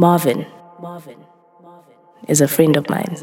Marvin, Marvin, Marvin is a friend of mine.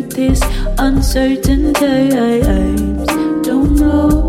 through this uncertain times. Don't know.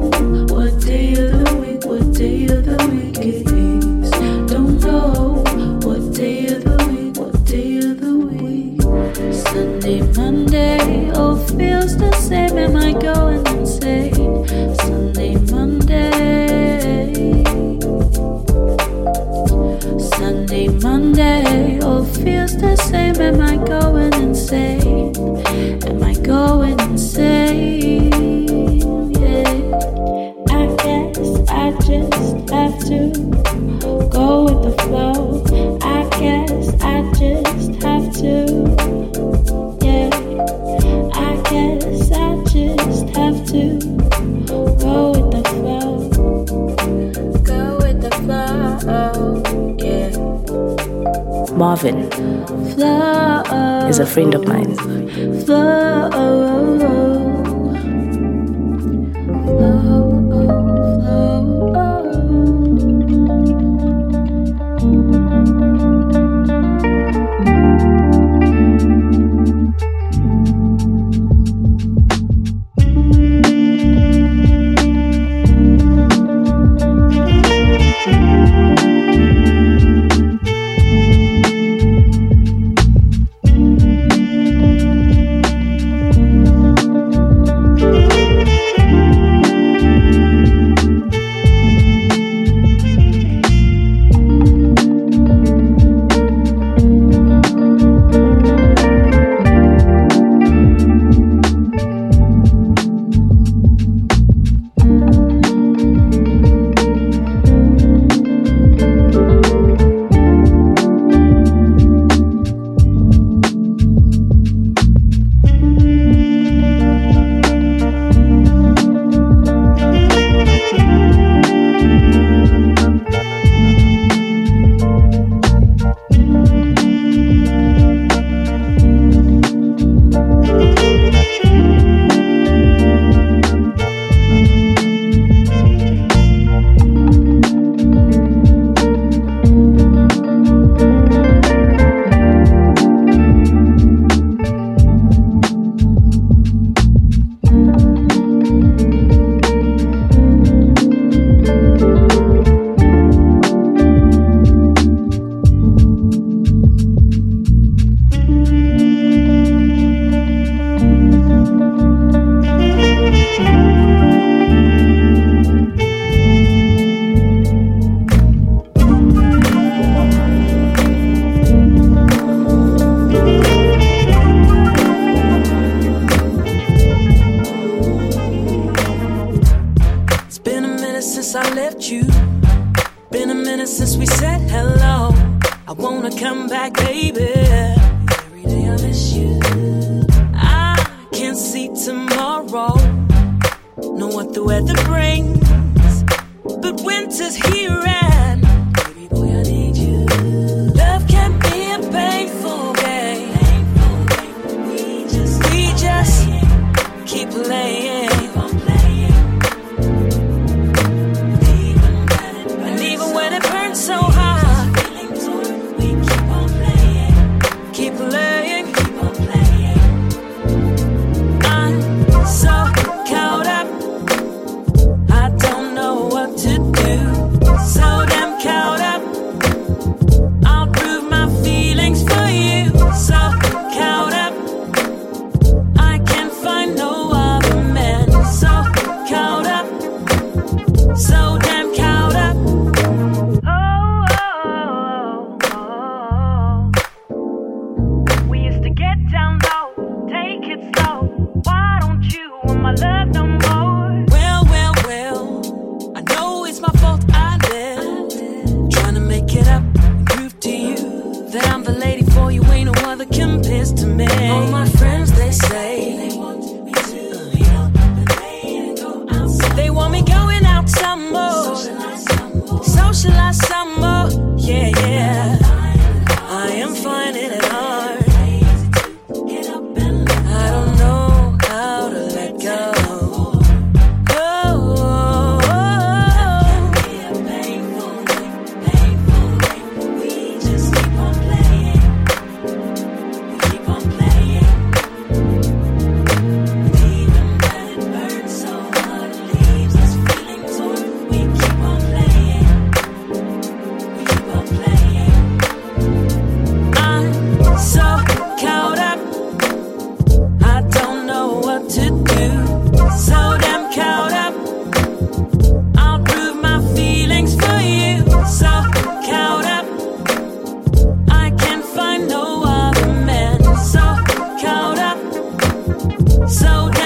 Friend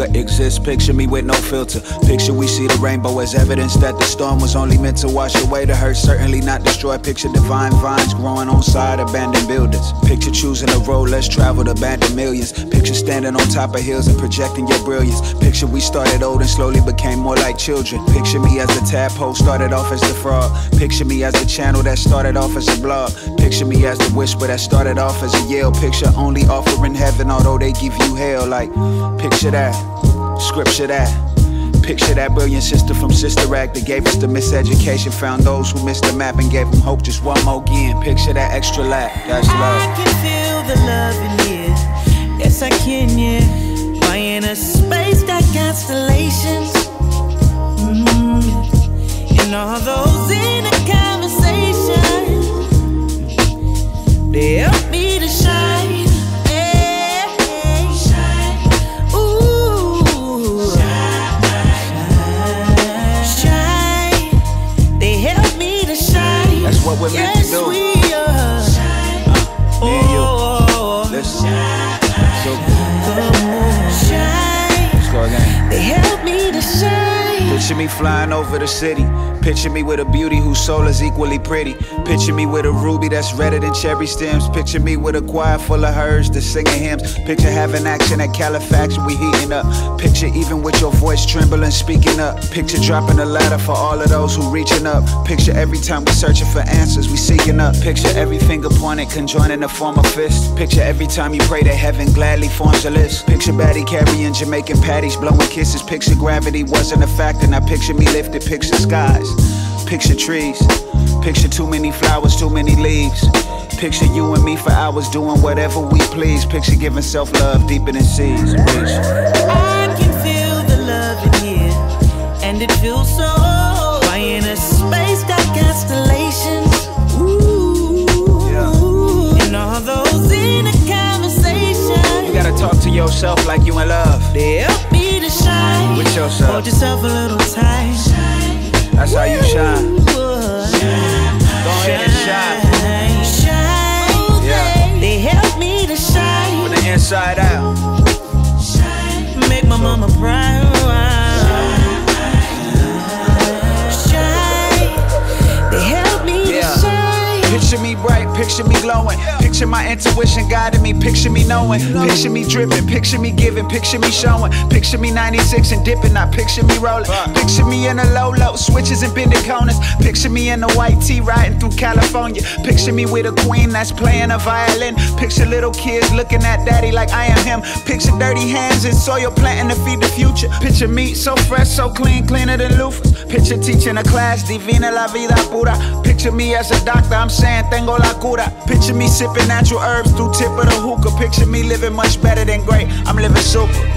of mine. Picture me with no filter. Picture we see the rainbow as evidence that the storm was only meant to wash away the hurt, certainly not destroy. Picture divine vines growing on side abandoned buildings. Picture choosing a road less traveled, abandoned millions. Picture standing on top of hills and projecting your brilliance. Picture we started old and slowly became more like children. Picture me as the tadpole started off as the frog. Picture me as the channel that started off as a blog. Picture me as the whisper that started off as a yell. Picture only offering heaven, although they give you hell. Like, picture that. Scripture that. Picture that brilliant sister from Sister Act that gave us the miseducation. Found those who missed the map and gave them hope just one more again. Picture that extra lap. That's love. I can feel the love in here. Yes, I can, yeah. My inner space got constellations. Mm-hmm. And all those inner conversations. They help me to shine. They help me to shine. That's what we're meant Picture me flying over the city. Picture me with a beauty whose soul is equally pretty. Picture me with a ruby that's redder than cherry stems. Picture me with a choir full of hers that's singing hymns. Picture having action at Califax, we heating up. Picture even with your voice trembling, speaking up. Picture dropping a ladder for all of those who reaching up. Picture every time we searching for answers, we seeking up. Picture every finger pointed, conjoining the form of fist. Picture every time you pray that heaven gladly forms a list. Picture Batty carrying Jamaican patties, blowing kisses. Picture gravity wasn't a factor, now picture me lifted, picture skies. Picture trees. Picture too many flowers, too many leaves. Picture you and me for hours doing whatever we please. Picture giving self love deeper than seas. I can feel the love in here, and it feels so. Why in a space got constellations? Ooh, Yeah. and all those inner conversations. You gotta talk to yourself like you in love. They help me to shine. With yourself. Hold yourself a little tight. That's how you shine. Ooh, Go ahead and shine. Shine. Yeah. They help me to shine. From the inside out. Make my mama proud. Shine. They help me to Yeah. shine. Picture me bright, picture me glowing. Picture my intuition guiding me, picture me knowing. Picture me dripping, picture me giving, picture me showing. Picture me 96 and dipping, not picture me rolling. Picture me in a low low, switches and bending corners. Picture me in a white tee riding through California. Picture me with a queen that's playing a violin. Picture little kids looking at daddy like I am him. Picture dirty hands in soil planting to feed the future. Picture me so fresh, so clean, cleaner than loofahs. Picture teaching a class, divina la vida pura. Picture me as a doctor, I'm saying tengo la cura. Picture me sipping natural herbs through tip of the hookah. Picture me living much better than great. I'm living super.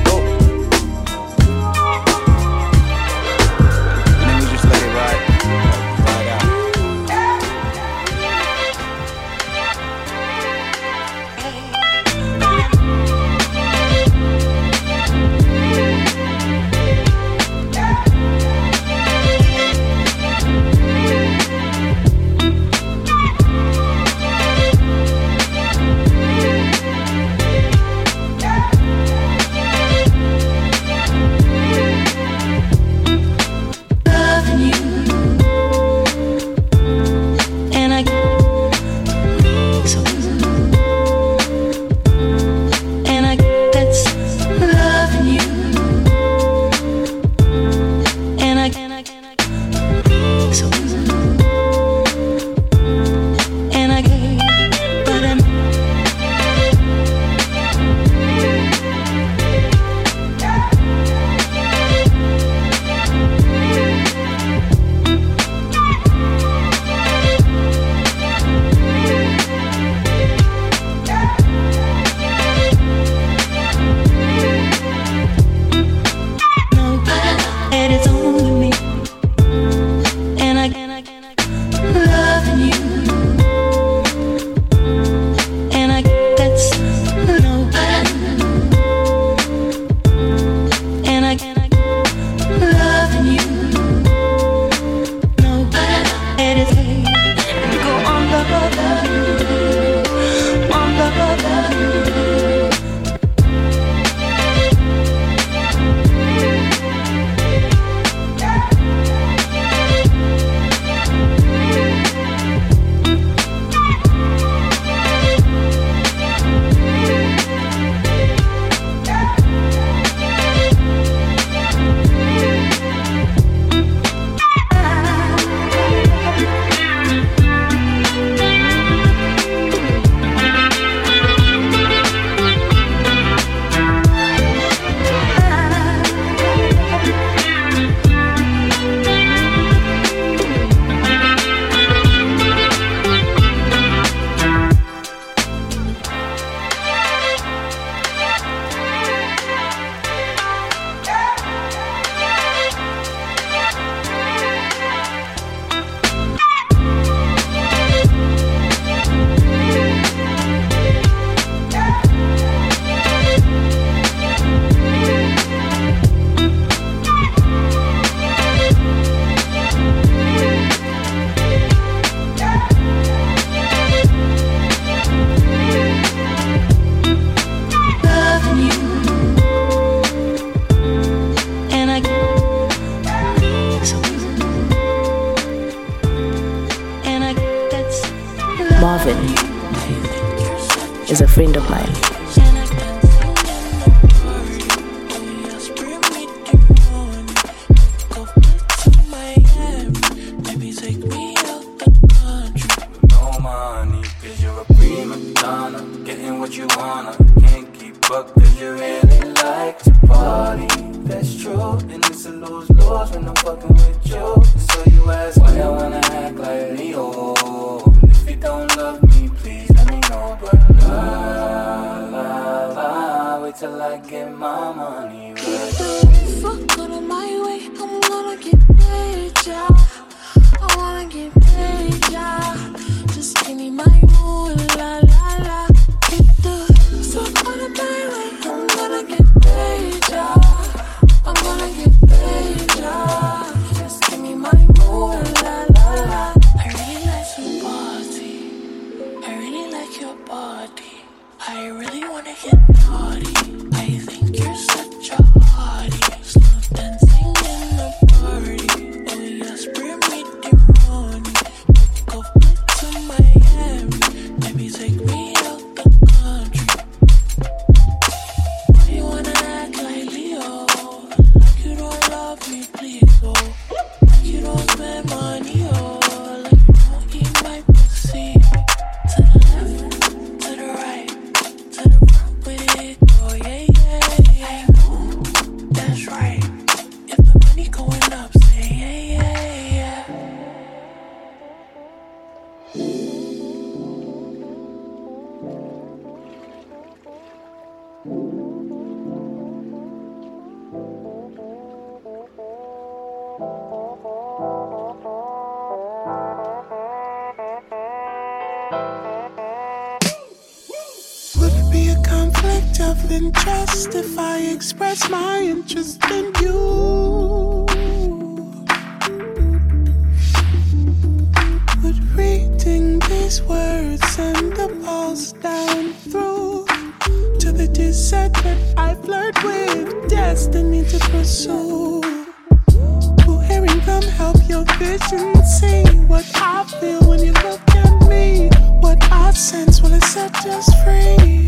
Sense will it set us free?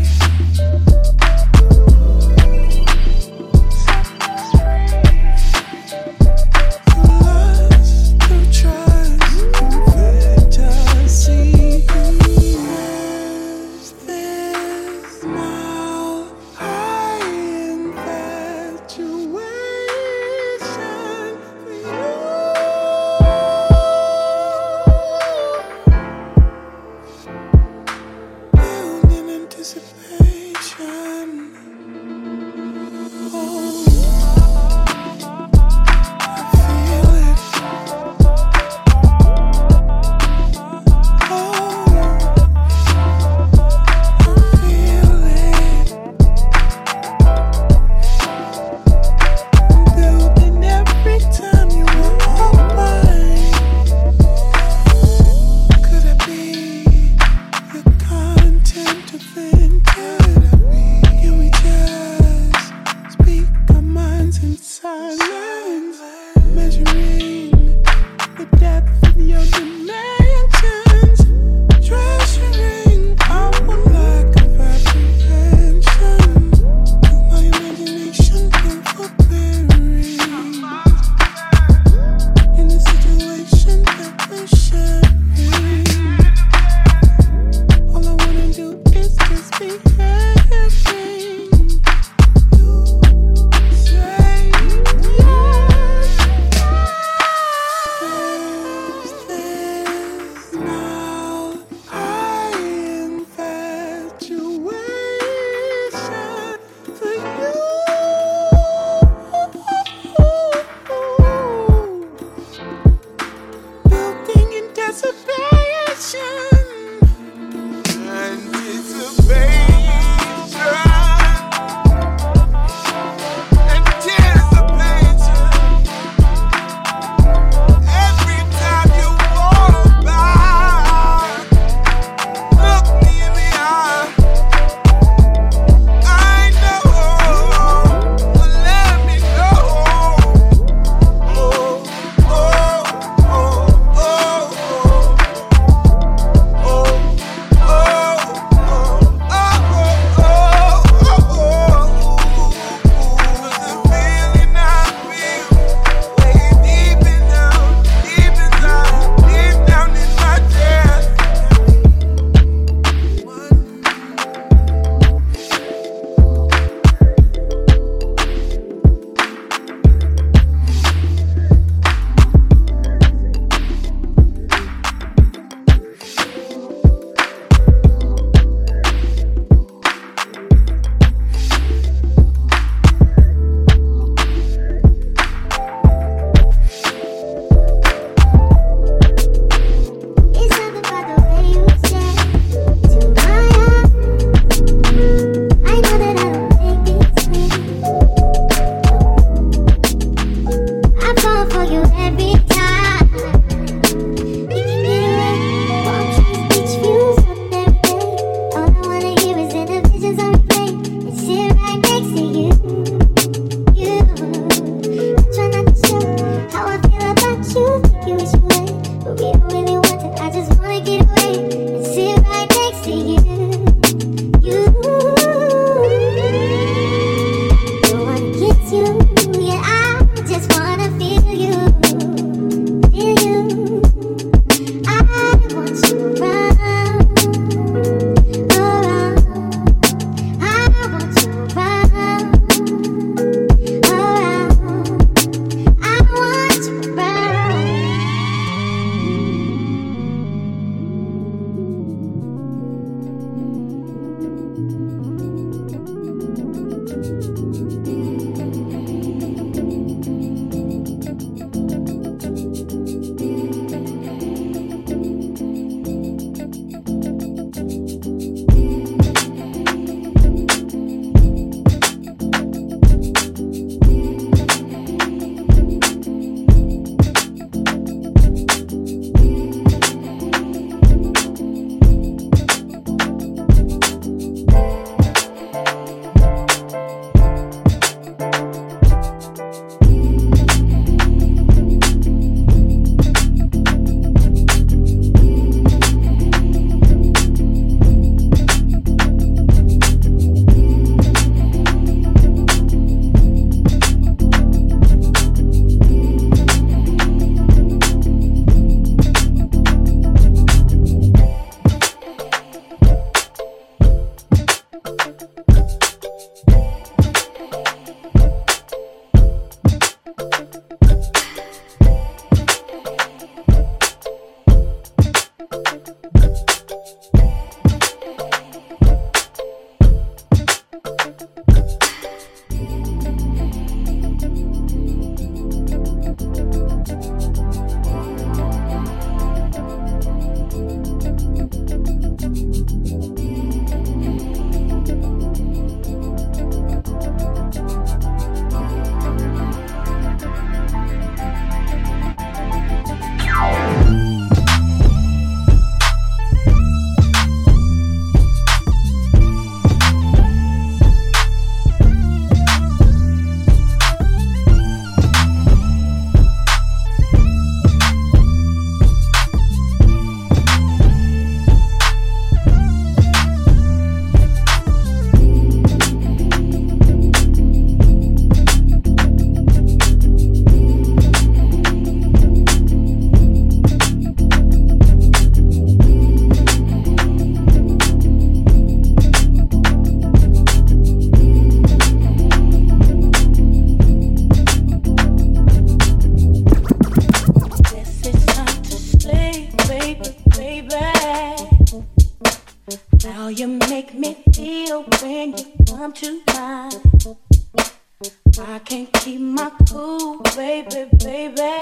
I can't keep my cool, baby, baby.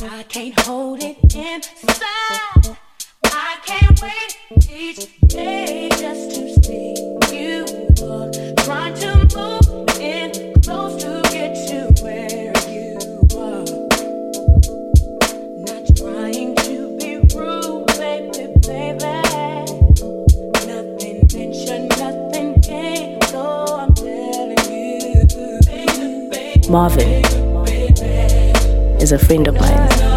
I can't hold it inside. I can't wait each day just to see you. Trying to move in close to. Marvin is a friend of mine.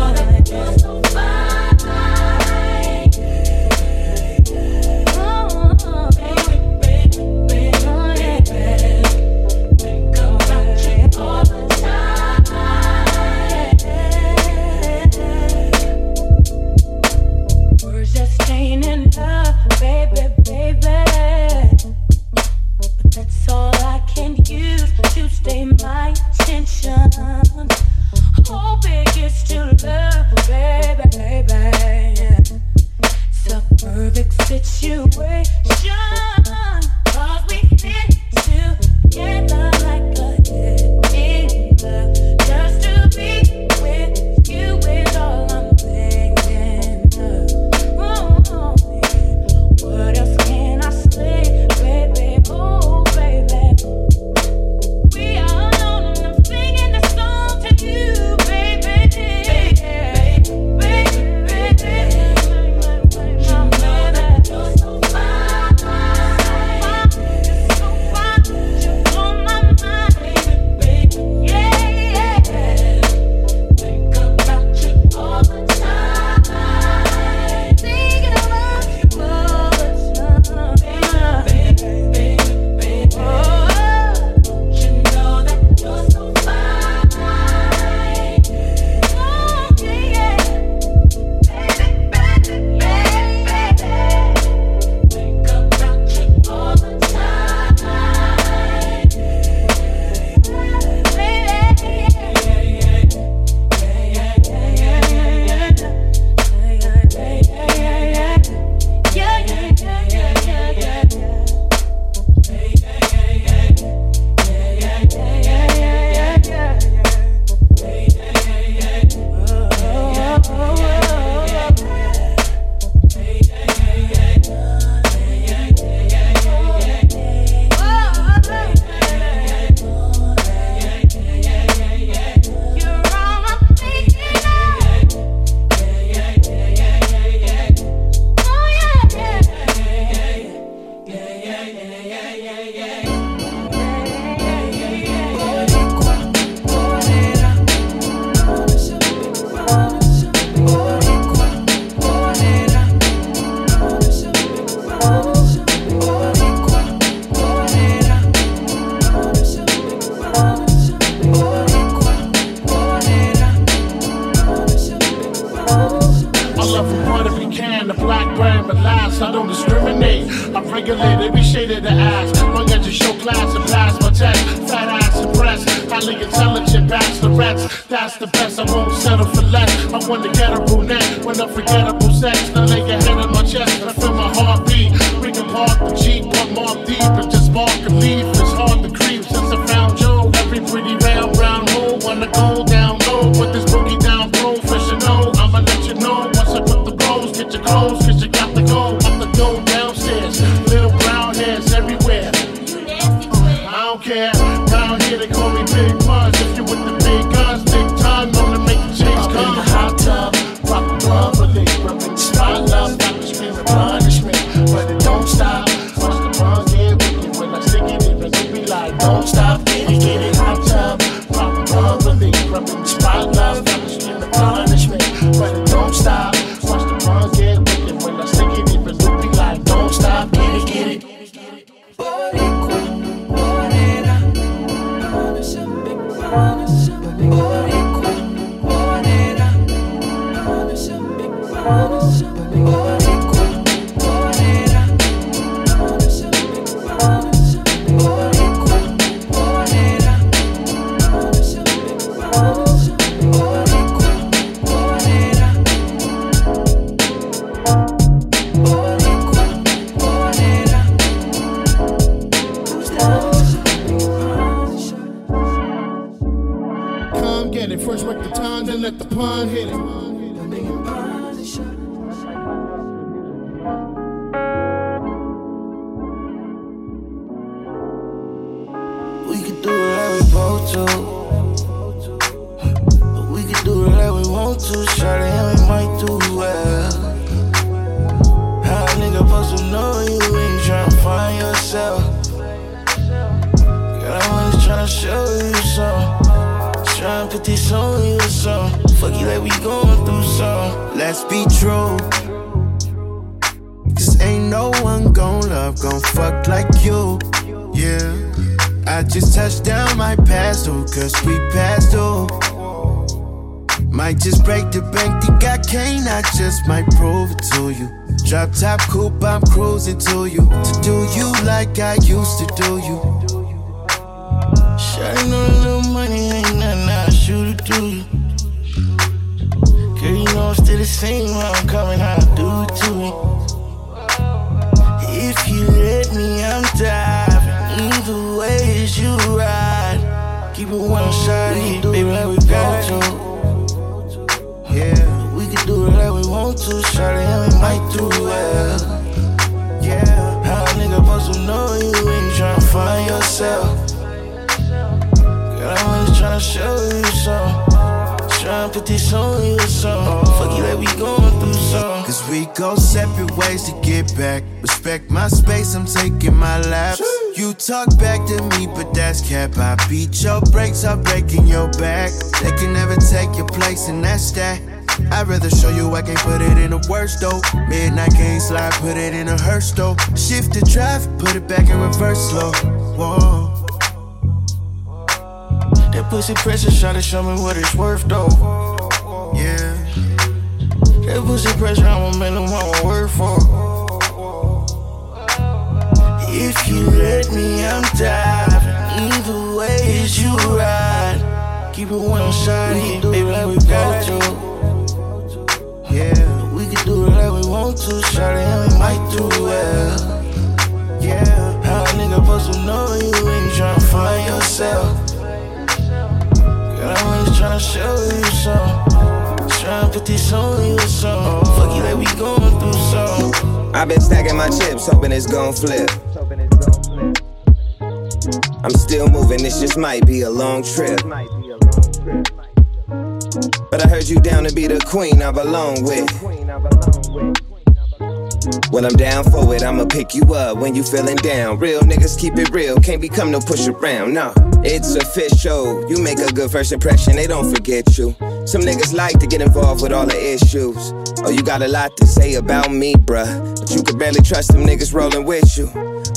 Tryna show you some. Tryna put this on you some. Fuck you like we going through some. Let's be true. Cause ain't no one gon' love, gon' fuck like you. Yeah. I just touched down my past, oh, cause we passed, oh. Might just break the bank, think I can't, I just might prove it to you. Drop top coupe, I'm cruising to you. To do you like I used to do you. Shawty know a little money ain't nothing, I shoot it to you. Girl, you know I'm still the same when I'm coming, how I do it to me. If you let me, I'm diving. Either way is you ride. Keep it one shot, baby, like we got to. Yeah, We can do it like we want to, shawty, and we might do well. yeah. How a nigga supposed to know you when you tryna find yourself? Tryna show you some. Tryna put this on you some. Fuck you like we going through some. Cause we go separate ways to get back. Respect my space, I'm taking my laps. You talk back to me, but that's cap. I beat your brakes, I'm breaking your back. They can never take your place, and that's that. I'd rather show you I can't put it in a worse though. Midnight game slide, put it in a hearse though. Shift the drive, put it back in reverse slow. Whoa. Pussy pressure try to show me what it's worth though. Yeah, That pussy pressure, I'ma make them want work for. If you let me, I'm diving. Either way is you ride. Keep it one shot, baby, like we got to. yeah, We can do it like we want to, shawty, and we might do well. yeah. How a nigga supposed to know you you tryna find yourself? Girl, I'm just tryna show you some. Tryna put this on you some. Fuck you like we going through some. I've been stacking my chips, hoping it's gon' flip. I'm still moving, this just might be a long trip. But I heard you down to be the queen I belong with. When I'm down for it, I'ma pick you up when you feeling down. Real niggas keep it real, can't become no push around. No, it's official. You make a good first impression, they don't forget you. Some niggas like to get involved with all the issues. Oh, you got a lot to say about me, bruh. But you can barely trust them niggas rolling with you.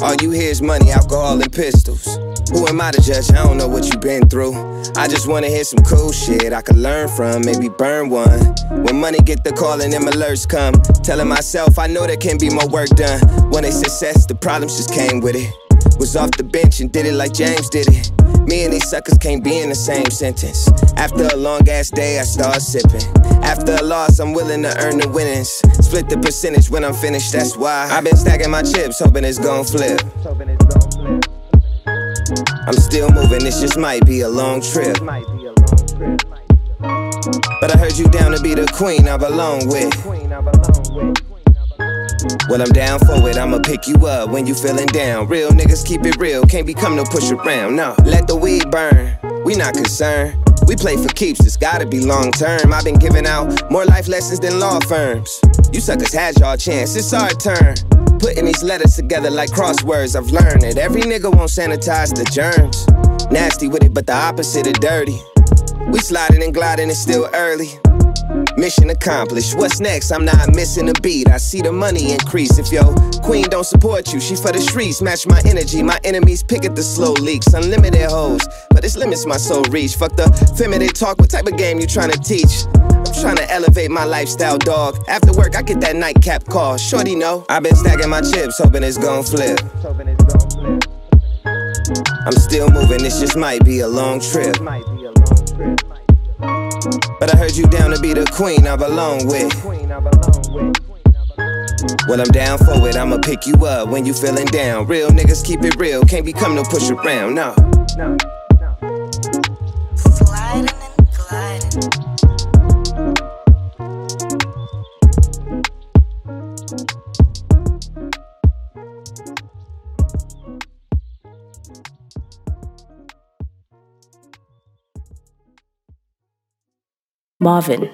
All you hear is money, alcohol, and pistols. Who am I to judge? I don't know what you've been through. I just wanna hear some cool shit I could learn from, maybe burn one. When money get the call and them alerts come, telling myself I know there can be more work done. When it's success, the problems just came with it. Was off the bench and did it like James did it. Me and these suckers can't be in the same sentence. After a long ass day, I start sipping. After a loss, I'm willing to earn the winnings. Split the percentage when I'm finished, that's why. I've been stacking my chips, hoping it's gon' flip. I'm still moving, this just might be a long trip. But I heard you down to be the queen I belong with. When I'm down for it, I'ma pick you up when you feeling down. Real niggas keep it real, can't become no push around. No, let the weed burn. We not concerned. We play for keeps, it's gotta be long term. I've been giving out more life lessons than law firms. You suckers had y'all chance, it's our turn. Putting these letters together like crosswords, I've learned that every nigga won't sanitize the germs. Nasty with it, but the opposite of dirty. We sliding and gliding, it's still early. Mission accomplished. What's next? I'm not missing a beat. I see the money increase. If your queen don't support you, she for the streets. Match my energy. My enemies pick at the slow leaks. Unlimited hoes, but this limits my soul reach. Fuck the feminine talk. What type of game you trying to teach? I'm trying to elevate my lifestyle, dog. After work, I get that nightcap call. Shorty know. I've been stacking my chips, hoping it's gon' flip. I'm still moving. This just might be a long trip. But I heard you down to be the queen I belong with. Well, I'm down for it, I'ma pick you up when you feeling down. Real niggas keep it real, can't become no push around, no. no, no. Sliding and gliding. Marvin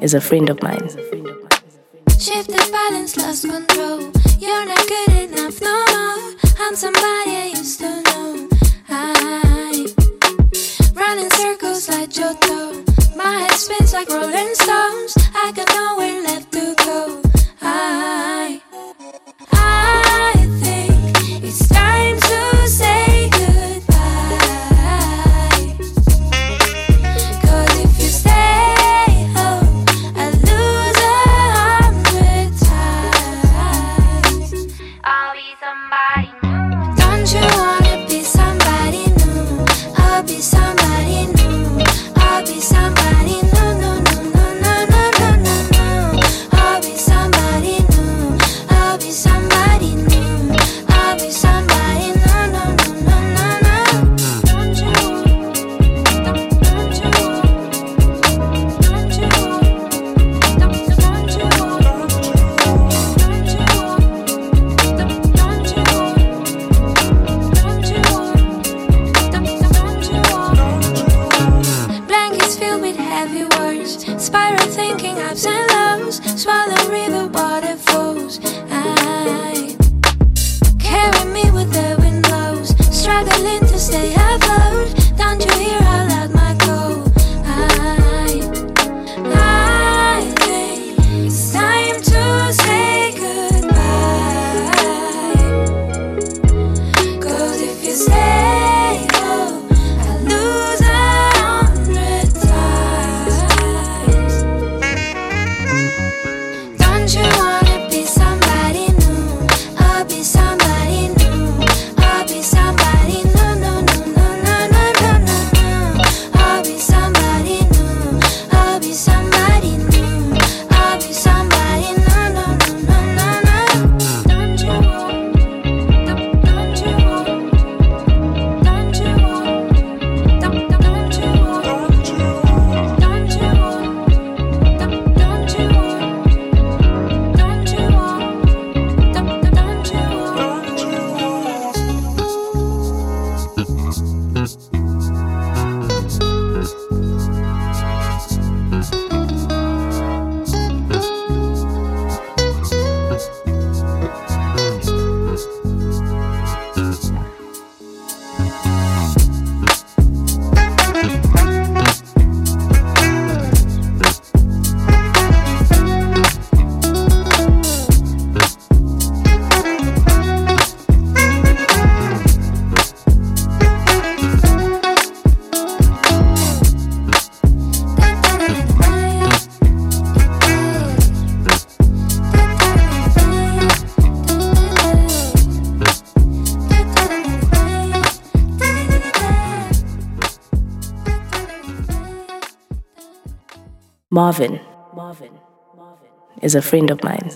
is a friend of mine. Shift the balance, lost control. You're not good enough no more. I'm somebody I used to know. I run in circles like My head spins like Rolling Stones. I got nowhere left to go. I I think it's time to say. Marvin, Marvin, Marvin is a friend of mine.